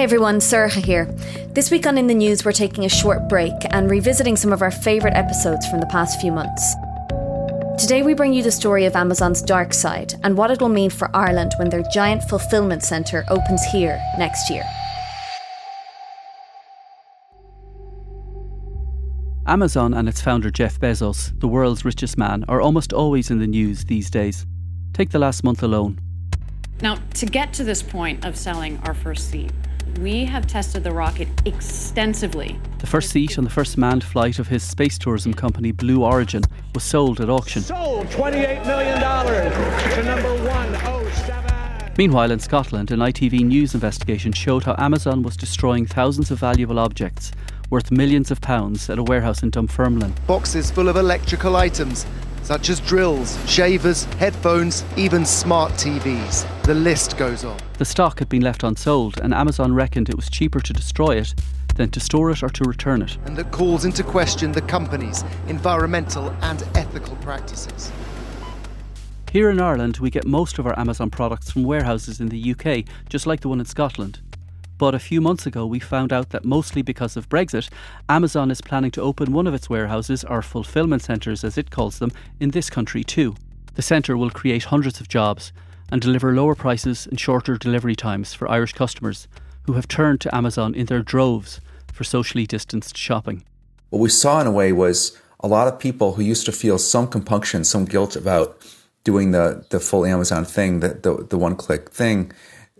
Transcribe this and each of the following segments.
Hi everyone, Sorcha here. This week on In the News, we're taking a short break and revisiting some of our favourite episodes from the past few months. Today, we bring you the story of Amazon's dark side and what it will mean for Ireland when their giant fulfilment centre opens here next year. Amazon and its founder Jeff Bezos, the world's richest man, are almost always in the news these days. Take the last month alone. Now, to get to this point of selling our first seat, we have tested the rocket extensively. The first seat on the first manned flight of his space tourism company Blue Origin was sold at auction. Sold $28 million to number 107. Meanwhile, in Scotland, an ITV News investigation showed how Amazon was destroying thousands of valuable objects worth millions of pounds at a warehouse in Dunfermline. Boxes full of electrical items such as drills, shavers, headphones, even smart TVs. The list goes on. The stock had been left unsold, and Amazon reckoned it was cheaper to destroy it than to store it or to return it. And that calls into question the company's environmental and ethical practices. Here in Ireland, we get most of our Amazon products from warehouses in the UK, just like the one in Scotland. But a few months ago, we found out that mostly because of Brexit, Amazon is planning to open one of its warehouses, or fulfillment centres as it calls them, in this country too. The centre will create hundreds of jobs and deliver lower prices and shorter delivery times for Irish customers who have turned to Amazon in their droves for socially distanced shopping. What we saw in a way was a lot of people who used to feel some compunction, some guilt about doing the, the full Amazon thing, the, the, the one click thing,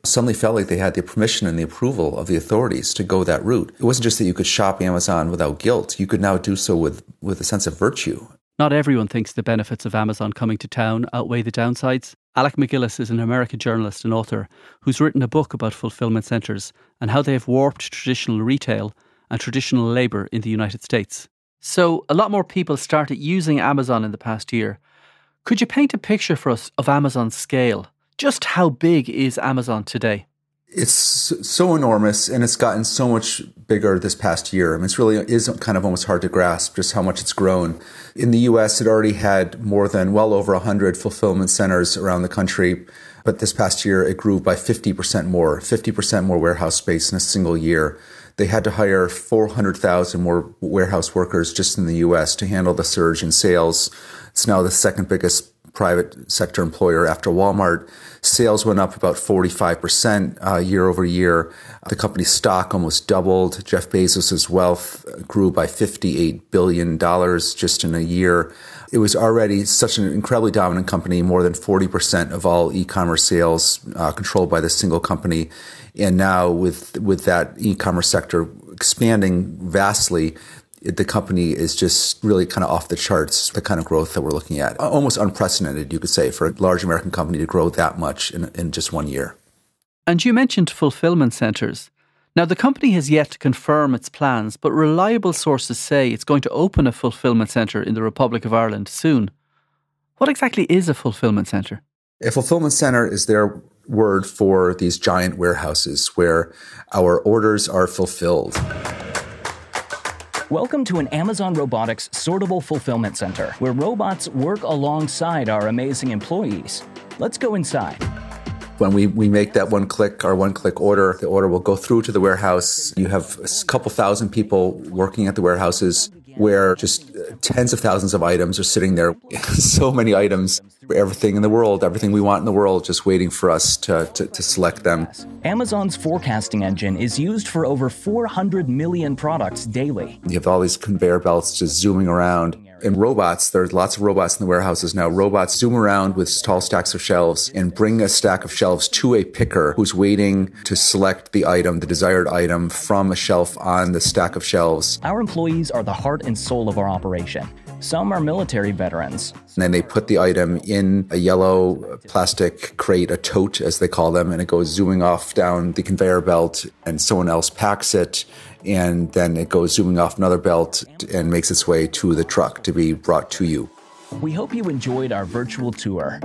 suddenly felt like they had the permission and the approval of the authorities to go that route. It wasn't just that you could shop Amazon without guilt, you could now do so with, with a sense of virtue. Not everyone thinks the benefits of Amazon coming to town outweigh the downsides. Alec MacGillis is an American journalist and author who's written a book about fulfillment centres and how they have warped traditional retail and traditional labour in the United States. So, a lot more people started using Amazon in the past year. Could you paint a picture for us of Amazon's scale? Just how big is Amazon today? It's so enormous and it's gotten so much bigger this past year. I mean, it's really is kind of almost hard to grasp just how much it's grown. In the US, it already had more than well over 100 fulfillment centers around the country. But this past year, it grew by 50% more, 50% more warehouse space in a single year. They had to hire 400,000 more warehouse workers just in the US to handle the surge in sales. It's now the second biggest private sector employer after Walmart. Sales went up about 45% uh, year over year. The company's stock almost doubled. Jeff Bezos' wealth grew by $58 billion just in a year. It was already such an incredibly dominant company, more than 40% of all e-commerce sales uh, controlled by this single company. And now with, with that e-commerce sector expanding vastly, the company is just really kind of off the charts, the kind of growth that we're looking at. Almost unprecedented, you could say, for a large American company to grow that much in, in just one year. And you mentioned fulfillment centres. Now, the company has yet to confirm its plans, but reliable sources say it's going to open a fulfillment centre in the Republic of Ireland soon. What exactly is a fulfillment centre? A fulfillment centre is their word for these giant warehouses where our orders are fulfilled. Welcome to an Amazon Robotics sortable fulfillment center where robots work alongside our amazing employees. Let's go inside. When we, we make that one click, our one click order, the order will go through to the warehouse. You have a couple thousand people working at the warehouses where just uh, tens of thousands of items are sitting there. so many items, everything in the world, everything we want in the world, just waiting for us to, to, to select them. Amazon's forecasting engine is used for over 400 million products daily. You have all these conveyor belts just zooming around and robots, there's lots of robots in the warehouses now. Robots zoom around with tall stacks of shelves and bring a stack of shelves to a picker who's waiting to select the item, the desired item from a shelf on the stack of shelves. Our employees are the heart and soul of our operation. Some are military veterans. And then they put the item in a yellow plastic crate, a tote as they call them, and it goes zooming off down the conveyor belt, and someone else packs it and then it goes zooming off another belt and makes its way to the truck to be brought to you. We hope you enjoyed our virtual tour.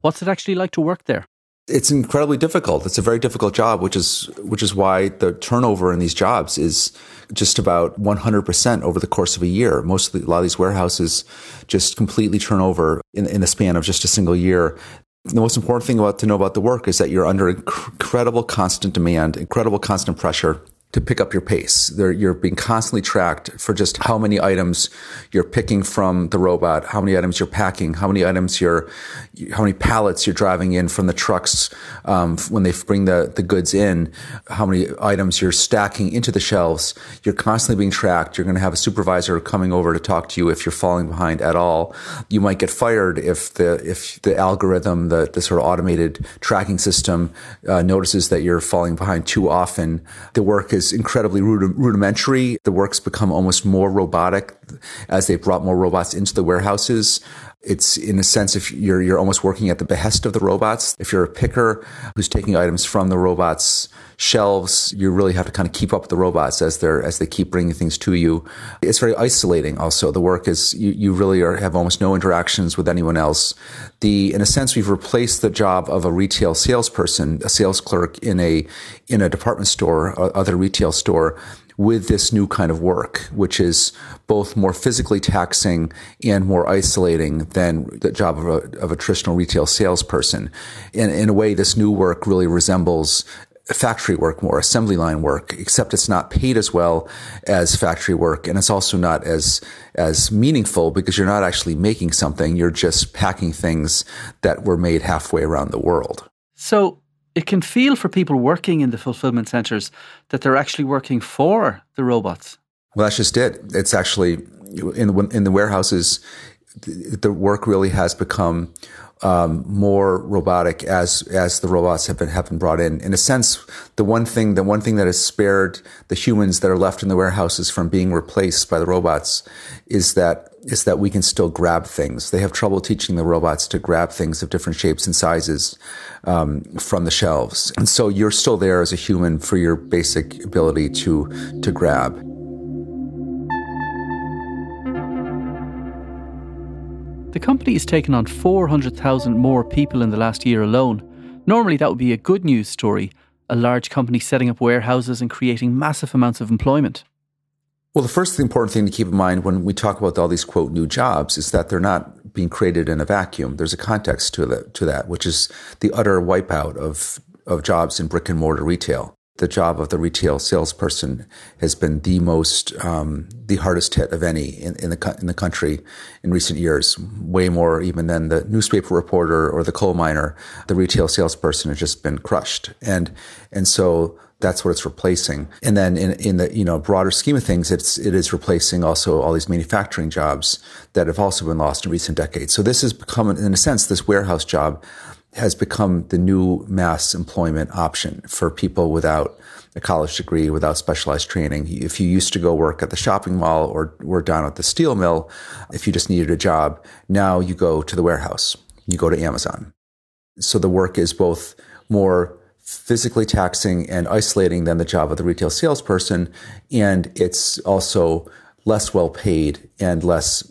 What's it actually like to work there? It's incredibly difficult. It's a very difficult job, which is which is why the turnover in these jobs is just about 100% over the course of a year. Most of the, a lot of these warehouses just completely turn over in, in the span of just a single year the most important thing about to know about the work is that you're under incredible constant demand, incredible constant pressure to pick up your pace. They're, you're being constantly tracked for just how many items you're picking from the robot, how many items you're packing, how many items you're, how many pallets you're driving in from the trucks um, when they bring the, the goods in, how many items you're stacking into the shelves. You're constantly being tracked. You're going to have a supervisor coming over to talk to you if you're falling behind at all. You might get fired if the if the algorithm, the, the sort of automated tracking system, uh, notices that you're falling behind too often. The work is is incredibly rudimentary. The work's become almost more robotic as they've brought more robots into the warehouses. It's in a sense, if you're, you're almost working at the behest of the robots. If you're a picker who's taking items from the robots shelves, you really have to kind of keep up with the robots as they're, as they keep bringing things to you. It's very isolating also. The work is, you, you really are, have almost no interactions with anyone else. The, in a sense, we've replaced the job of a retail salesperson, a sales clerk in a, in a department store, other retail store with this new kind of work, which is both more physically taxing and more isolating than the job of a, of a traditional retail salesperson. In, in a way, this new work really resembles factory work more, assembly line work, except it's not paid as well as factory work. And it's also not as, as meaningful because you're not actually making something. You're just packing things that were made halfway around the world. So it can feel for people working in the fulfillment centers that they're actually working for the robots. Well, that's just it. It's actually in the, in the warehouses, the work really has become um, more robotic as as the robots have been have been brought in. In a sense, the one thing the one thing that has spared the humans that are left in the warehouses from being replaced by the robots is that is that we can still grab things. They have trouble teaching the robots to grab things of different shapes and sizes um, from the shelves, and so you're still there as a human for your basic ability to to grab. The company has taken on 400,000 more people in the last year alone. Normally, that would be a good news story a large company setting up warehouses and creating massive amounts of employment. Well, the first important thing to keep in mind when we talk about all these quote new jobs is that they're not being created in a vacuum. There's a context to that, to that, which is the utter wipeout of of jobs in brick and mortar retail the job of the retail salesperson has been the most, um, the hardest hit of any in, in, the in the country in recent years. Way more even than the newspaper reporter or the coal miner. The retail salesperson has just been crushed, and and so that's what it's replacing. And then in, in the you know broader scheme of things, it's it is replacing also all these manufacturing jobs that have also been lost in recent decades. So this has become, in a sense, this warehouse job has become the new mass employment option for people without a college degree, without specialized training. If you used to go work at the shopping mall or work down at the steel mill, if you just needed a job, now you go to the warehouse, you go to Amazon. So the work is both more physically taxing and isolating than the job of the retail salesperson. And it's also less well paid and less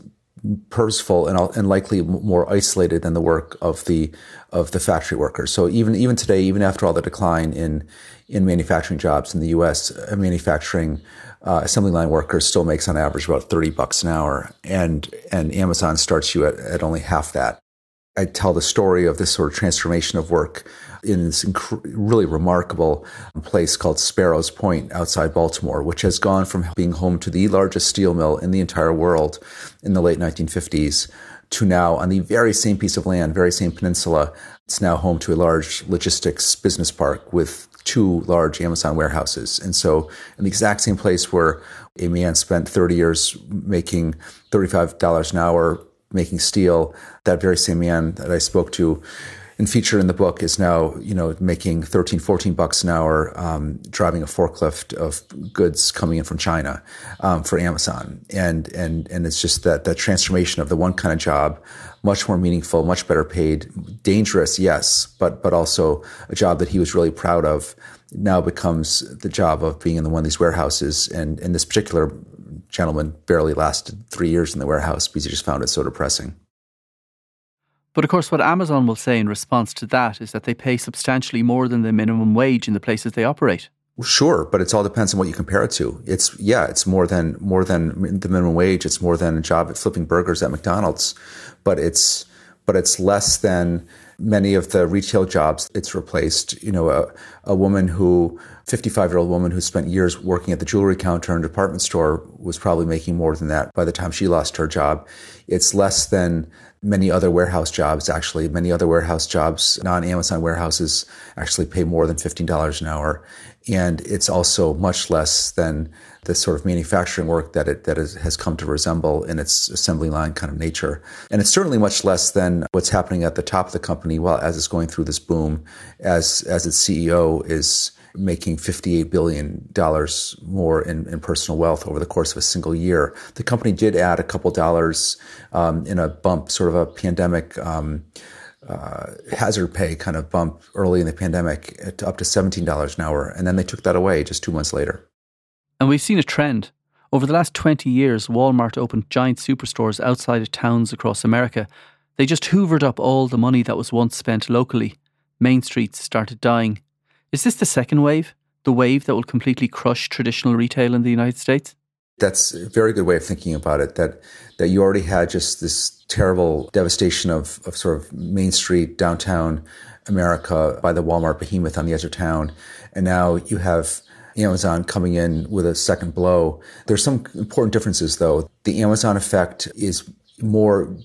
purposeful and, and likely more isolated than the work of the of the factory workers. So even even today, even after all the decline in in manufacturing jobs in the U.S., a manufacturing uh, assembly line worker still makes on average about thirty bucks an hour, and and Amazon starts you at, at only half that. I tell the story of this sort of transformation of work in this inc- really remarkable place called Sparrows Point outside Baltimore, which has gone from being home to the largest steel mill in the entire world in the late 1950s to now on the very same piece of land, very same peninsula. It's now home to a large logistics business park with two large Amazon warehouses. And so, in the exact same place where a man spent 30 years making $35 an hour making steel, that very same man that I spoke to and featured in the book is now, you know, making 13, 14 bucks an hour, um, driving a forklift of goods coming in from China um, for Amazon. And, and, and it's just that, that transformation of the one kind of job, much more meaningful, much better paid, dangerous, yes, but, but also a job that he was really proud of now becomes the job of being in the one of these warehouses. And, and this particular gentleman barely lasted three years in the warehouse because he just found it so depressing. But of course, what Amazon will say in response to that is that they pay substantially more than the minimum wage in the places they operate. Sure, but it all depends on what you compare it to. It's yeah, it's more than more than the minimum wage. It's more than a job at flipping burgers at McDonald's, but it's but it's less than many of the retail jobs it's replaced. You know, a, a woman who, 55 year old woman who spent years working at the jewelry counter in a department store was probably making more than that by the time she lost her job. It's less than many other warehouse jobs, actually. Many other warehouse jobs, non Amazon warehouses, actually pay more than $15 an hour. And it's also much less than the sort of manufacturing work that it that has come to resemble in its assembly line kind of nature. And it's certainly much less than what's happening at the top of the company while as it's going through this boom, as as its CEO is making $58 billion more in, in personal wealth over the course of a single year. The company did add a couple dollars um, in a bump, sort of a pandemic um, uh, hazard pay kind of bump early in the pandemic to up to $17 an hour. And then they took that away just two months later. And we've seen a trend. Over the last 20 years, Walmart opened giant superstores outside of towns across America. They just hoovered up all the money that was once spent locally. Main streets started dying. Is this the second wave? The wave that will completely crush traditional retail in the United States? That's a very good way of thinking about it. That that you already had just this terrible devastation of, of sort of Main Street, downtown America by the Walmart behemoth on the edge of town. And now you have Amazon coming in with a second blow. There's some important differences though. The Amazon effect is more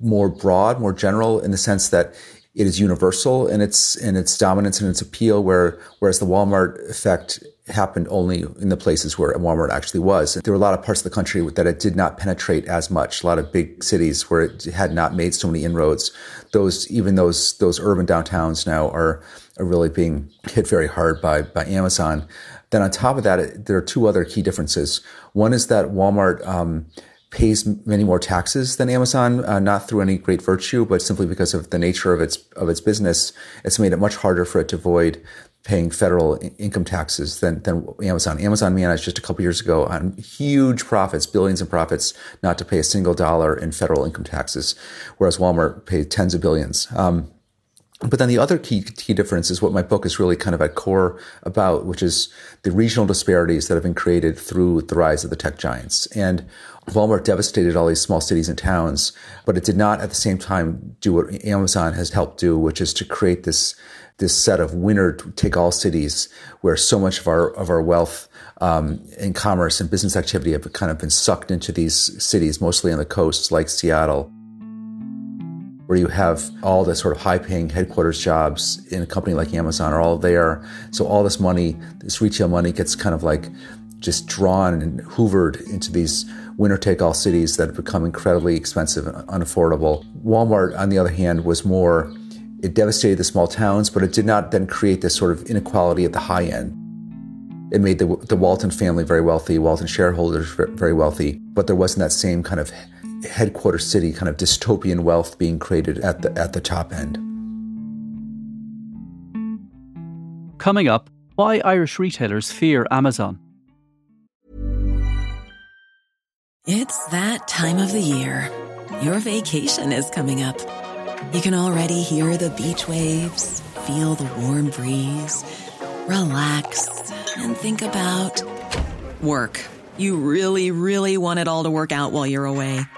more broad, more general in the sense that it is universal in its in its dominance and its appeal, where whereas the Walmart effect happened only in the places where Walmart actually was. There were a lot of parts of the country that it did not penetrate as much. A lot of big cities where it had not made so many inroads. Those even those those urban downtowns now are are really being hit very hard by by Amazon. Then on top of that, there are two other key differences. One is that Walmart um, pays many more taxes than Amazon, uh, not through any great virtue, but simply because of the nature of its of its business. It's made it much harder for it to avoid paying federal income taxes than, than Amazon. Amazon managed just a couple years ago on huge profits, billions in profits, not to pay a single dollar in federal income taxes, whereas Walmart paid tens of billions. Um, but then the other key, key difference is what my book is really kind of at core about, which is the regional disparities that have been created through the rise of the tech giants. And Walmart devastated all these small cities and towns, but it did not at the same time do what Amazon has helped do, which is to create this this set of winner take all cities where so much of our of our wealth um, and commerce and business activity have kind of been sucked into these cities, mostly on the coasts like Seattle where you have all the sort of high paying headquarters jobs in a company like Amazon are all there. So all this money, this retail money gets kind of like just drawn and hoovered into these winner take all cities that have become incredibly expensive and unaffordable. Walmart, on the other hand, was more, it devastated the small towns, but it did not then create this sort of inequality at the high end. It made the, the Walton family very wealthy, Walton shareholders very wealthy, but there wasn't that same kind of headquarter city kind of dystopian wealth being created at the at the top end. Coming up, why Irish retailers fear Amazon. It's that time of the year. Your vacation is coming up. You can already hear the beach waves, feel the warm breeze, relax and think about work. You really, really want it all to work out while you're away.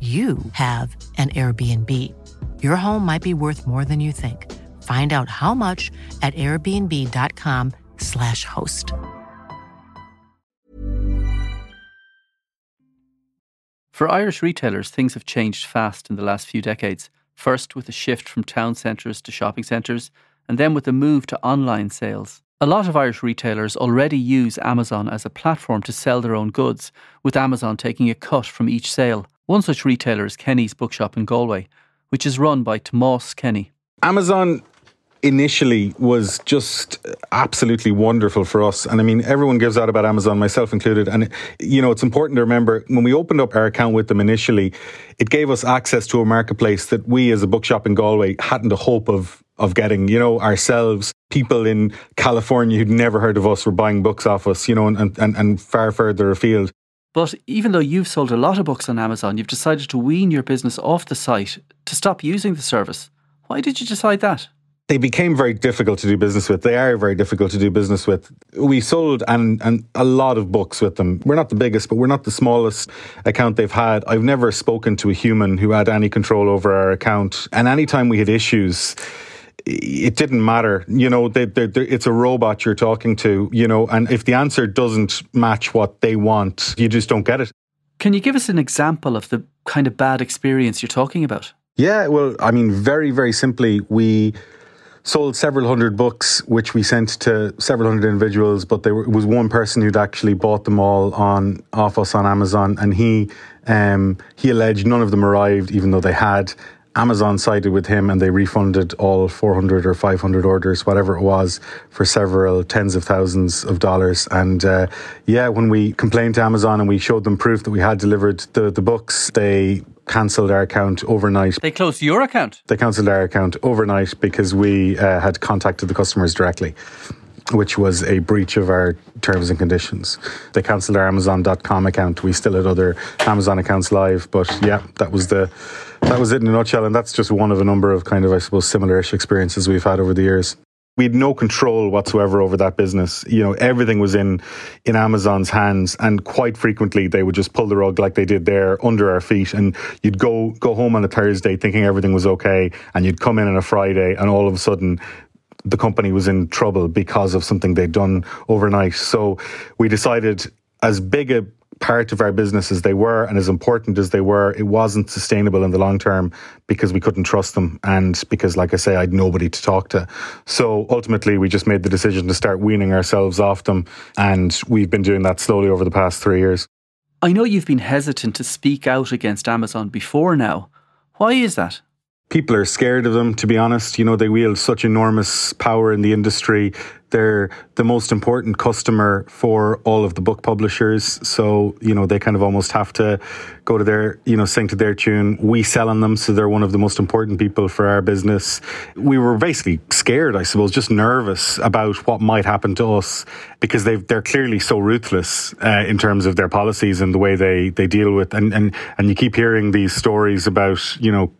you have an Airbnb. Your home might be worth more than you think. Find out how much at airbnb.com/slash host. For Irish retailers, things have changed fast in the last few decades. First, with the shift from town centres to shopping centres, and then with the move to online sales. A lot of Irish retailers already use Amazon as a platform to sell their own goods, with Amazon taking a cut from each sale. One such retailer is Kenny's Bookshop in Galway, which is run by Tomas Kenny. Amazon initially was just absolutely wonderful for us. And I mean, everyone gives out about Amazon, myself included. And, you know, it's important to remember when we opened up our account with them initially, it gave us access to a marketplace that we as a bookshop in Galway hadn't a hope of of getting, you know, ourselves, people in California who'd never heard of us were buying books off us, you know, and, and, and far further afield. But even though you've sold a lot of books on Amazon, you've decided to wean your business off the site to stop using the service. Why did you decide that? They became very difficult to do business with. They are very difficult to do business with. We sold and and a lot of books with them. We're not the biggest, but we're not the smallest account they've had. I've never spoken to a human who had any control over our account. And anytime we had issues, it didn't matter. You know, they, they, they, it's a robot you're talking to, you know, and if the answer doesn't match what they want, you just don't get it. Can you give us an example of the kind of bad experience you're talking about? Yeah, well, I mean, very, very simply, we sold several hundred books, which we sent to several hundred individuals, but there was one person who'd actually bought them all on off us on Amazon, and he um, he alleged none of them arrived, even though they had. Amazon sided with him and they refunded all 400 or 500 orders, whatever it was, for several tens of thousands of dollars. And uh, yeah, when we complained to Amazon and we showed them proof that we had delivered the, the books, they cancelled our account overnight. They closed your account? They cancelled our account overnight because we uh, had contacted the customers directly which was a breach of our terms and conditions. They cancelled our Amazon.com account. We still had other Amazon accounts live, but yeah, that was the that was it in a nutshell. And that's just one of a number of kind of, I suppose, similar-ish experiences we've had over the years. We had no control whatsoever over that business. You know, everything was in in Amazon's hands, and quite frequently they would just pull the rug like they did there under our feet. And you'd go go home on a Thursday thinking everything was okay, and you'd come in on a Friday, and all of a sudden the company was in trouble because of something they'd done overnight. So we decided, as big a part of our business as they were and as important as they were, it wasn't sustainable in the long term because we couldn't trust them and because, like I say, I had nobody to talk to. So ultimately, we just made the decision to start weaning ourselves off them. And we've been doing that slowly over the past three years. I know you've been hesitant to speak out against Amazon before now. Why is that? People are scared of them, to be honest. You know, they wield such enormous power in the industry. They're the most important customer for all of the book publishers. So, you know, they kind of almost have to go to their, you know, sing to their tune. We sell on them. So they're one of the most important people for our business. We were basically scared, I suppose, just nervous about what might happen to us because they they're clearly so ruthless uh, in terms of their policies and the way they, they deal with. And, and, and you keep hearing these stories about, you know,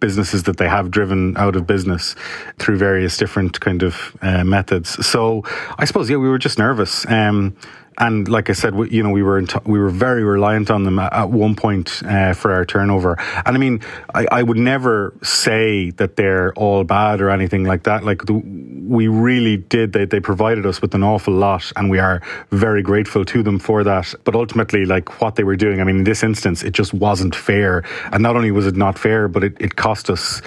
businesses that they have driven out of business through various different kind of uh, methods. So I suppose yeah, we were just nervous. Um, and like I said, we, you know, we were t- we were very reliant on them at, at one point uh, for our turnover. And I mean, I, I, would never say that they're all bad or anything like that. Like the, we really did. They they provided us with an awful lot, and we are very grateful to them for that. But ultimately, like what they were doing, I mean, in this instance, it just wasn't fair. And not only was it not fair, but it, it cost us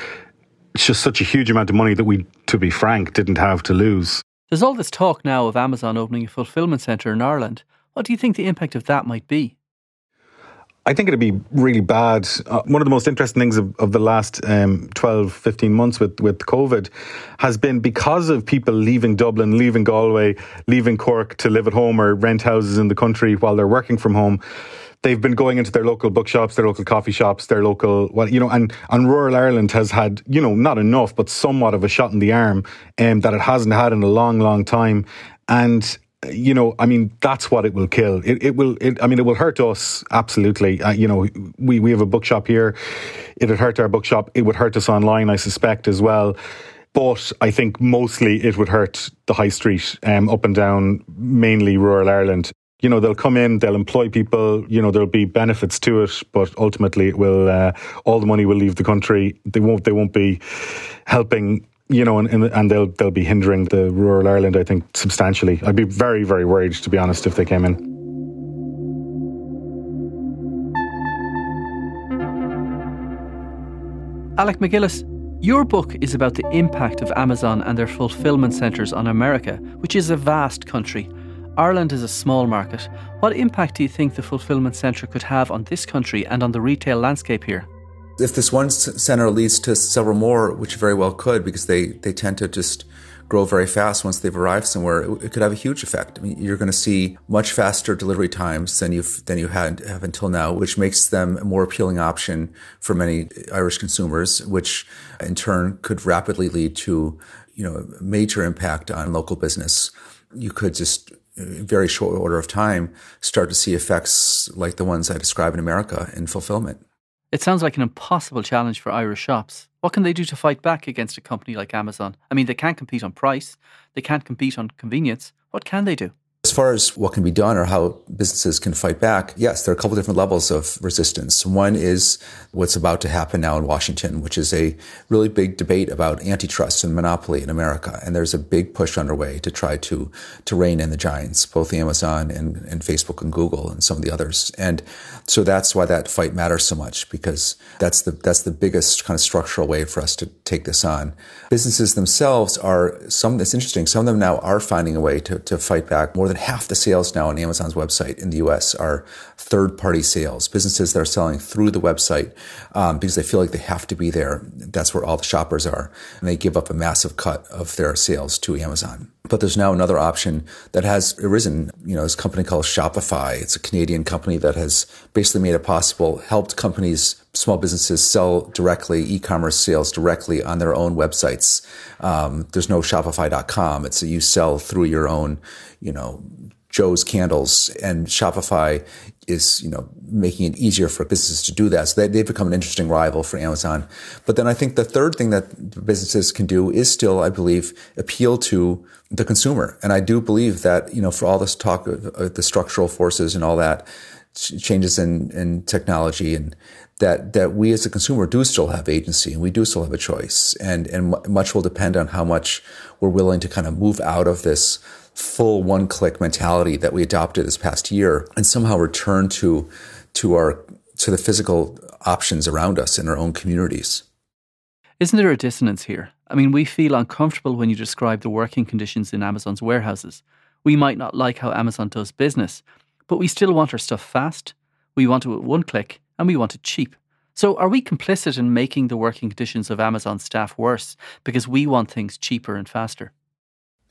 it's just such a huge amount of money that we, to be frank, didn't have to lose. There's all this talk now of Amazon opening a fulfillment centre in Ireland. What do you think the impact of that might be? I think it'd be really bad. Uh, one of the most interesting things of, of the last um, 12, 15 months with, with COVID has been because of people leaving Dublin, leaving Galway, leaving Cork to live at home or rent houses in the country while they're working from home they've been going into their local bookshops, their local coffee shops, their local, well, you know, and, and rural Ireland has had, you know, not enough, but somewhat of a shot in the arm um, that it hasn't had in a long, long time. And you know, I mean, that's what it will kill. It, it will. It, I mean, it will hurt us absolutely. Uh, you know, we we have a bookshop here. It would hurt our bookshop. It would hurt us online, I suspect, as well. But I think mostly it would hurt the high street um, up and down, mainly rural Ireland. You know, they'll come in, they'll employ people. You know, there'll be benefits to it, but ultimately, it will. Uh, all the money will leave the country. They won't. They won't be helping you know, and, and they'll they'll be hindering the rural Ireland, I think, substantially. I'd be very, very worried, to be honest, if they came in. Alec MacGillis, your book is about the impact of Amazon and their fulfillment centres on America, which is a vast country. Ireland is a small market. What impact do you think the fulfillment centre could have on this country and on the retail landscape here? if this one center leads to several more, which very well could, because they, they tend to just grow very fast once they've arrived somewhere, it, it could have a huge effect. I mean, you're going to see much faster delivery times than you've than you had have until now, which makes them a more appealing option for many Irish consumers, which in turn could rapidly lead to you know major impact on local business. You could just very short order of time start to see effects like the ones I described in America in fulfillment. It sounds like an impossible challenge for Irish shops. What can they do to fight back against a company like Amazon? I mean, they can't compete on price, they can't compete on convenience. What can they do? As far as what can be done or how businesses can fight back, yes, there are a couple different levels of resistance. One is what's about to happen now in Washington, which is a really big debate about antitrust and monopoly in America. And there's a big push underway to try to, to rein in the giants, both Amazon and, and Facebook and Google and some of the others. And so that's why that fight matters so much because that's the, that's the biggest kind of structural way for us to take this on. Businesses themselves are some, it's interesting, some of them now are finding a way to, to fight back more than half the sales now on Amazon's website in the US are third party sales, businesses that are selling through the website um, because they feel like they have to be there. That's where all the shoppers are. And they give up a massive cut of their sales to Amazon. But there's now another option that has arisen. You know, this company called Shopify. It's a Canadian company that has basically made it possible, helped companies, small businesses sell directly, e-commerce sales directly on their own websites. Um, there's no Shopify.com. It's a, you sell through your own, you know, Joe's Candles and Shopify is, you know, making it easier for businesses to do that. So they, have become an interesting rival for Amazon. But then I think the third thing that businesses can do is still, I believe, appeal to the consumer. And I do believe that, you know, for all this talk of, of the structural forces and all that, changes in, in technology and that, that we as a consumer do still have agency and we do still have a choice. And, and much will depend on how much we're willing to kind of move out of this full one click mentality that we adopted this past year and somehow return to to our to the physical options around us in our own communities. Isn't there a dissonance here? I mean, we feel uncomfortable when you describe the working conditions in Amazon's warehouses. We might not like how Amazon does business, but we still want our stuff fast, we want it at one click, and we want it cheap. So, are we complicit in making the working conditions of Amazon staff worse because we want things cheaper and faster?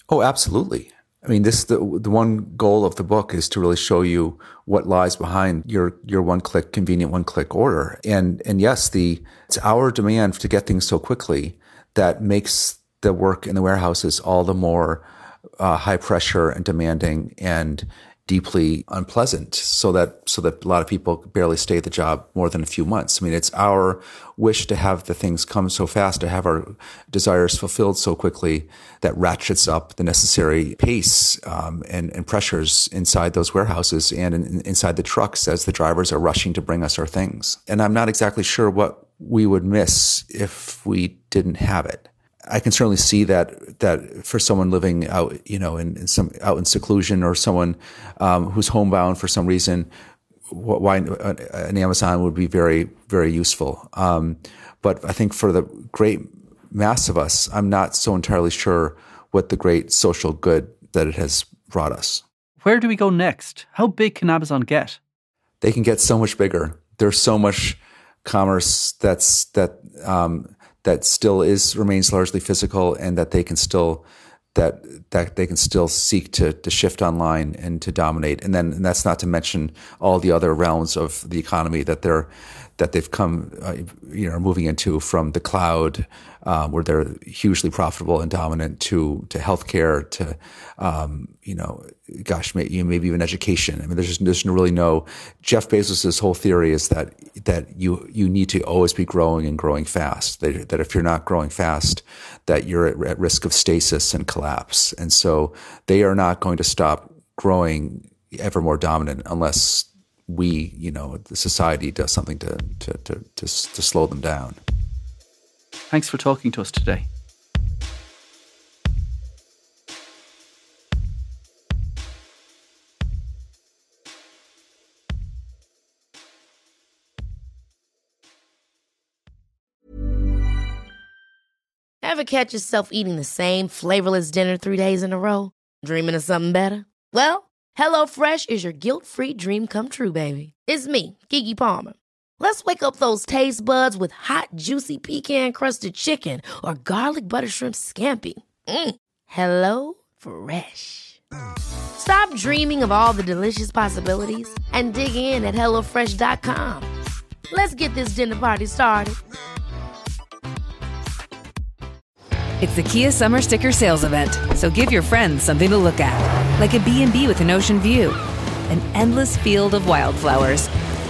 Oh, absolutely. I mean, this the the one goal of the book is to really show you what lies behind your your one click convenient one click order. And and yes, the it's our demand to get things so quickly that makes the work in the warehouses all the more uh, high pressure and demanding and deeply unpleasant so that so that a lot of people barely stay at the job more than a few months. I mean, it's our wish to have the things come so fast, to have our desires fulfilled so quickly that ratchets up the necessary pace um, and, and, pressures inside those warehouses and in, inside the trucks as the drivers are rushing to bring us our things. And I'm not exactly sure what we would miss if we didn't have it. I can certainly see that that for someone living out, you know, in, in some out in seclusion, or someone um, who's homebound for some reason, why an Amazon would be very very useful. Um, but I think for the great mass of us, I'm not so entirely sure what the great social good that it has brought us. Where do we go next? How big can Amazon get? They can get so much bigger. there's so much commerce that's that um, that still is remains largely physical, and that they can still that that they can still seek to to shift online and to dominate. And then and that's not to mention all the other realms of the economy that they're that they've come, uh, you know, moving into from the cloud, um, where they're hugely profitable and dominant, to to healthcare, to um, you know, gosh, maybe, maybe even education. I mean, there's just there's really no. Jeff Bezos's whole theory is that that you you need to always be growing and growing fast. That, that if you're not growing fast, that you're at, at risk of stasis and collapse. And so they are not going to stop growing ever more dominant unless we, you know, the society does something to, to, to, to, to slow them down. Thanks for talking to us today. Ever catch yourself eating the same flavorless dinner three days in a row? Dreaming of something better? Well, HelloFresh is your guilt free dream come true, baby. It's me, Keke Palmer. Let's wake up those taste buds with hot, juicy pecan crusted chicken or garlic butter shrimp scampi. Mm. Hello Fresh. Stop dreaming of all the delicious possibilities and dig in at HelloFresh.com. Let's get this dinner party started. It's the Kia Summer Sticker Sales Event, so give your friends something to look at, like a B&B with an ocean view, an endless field of wildflowers,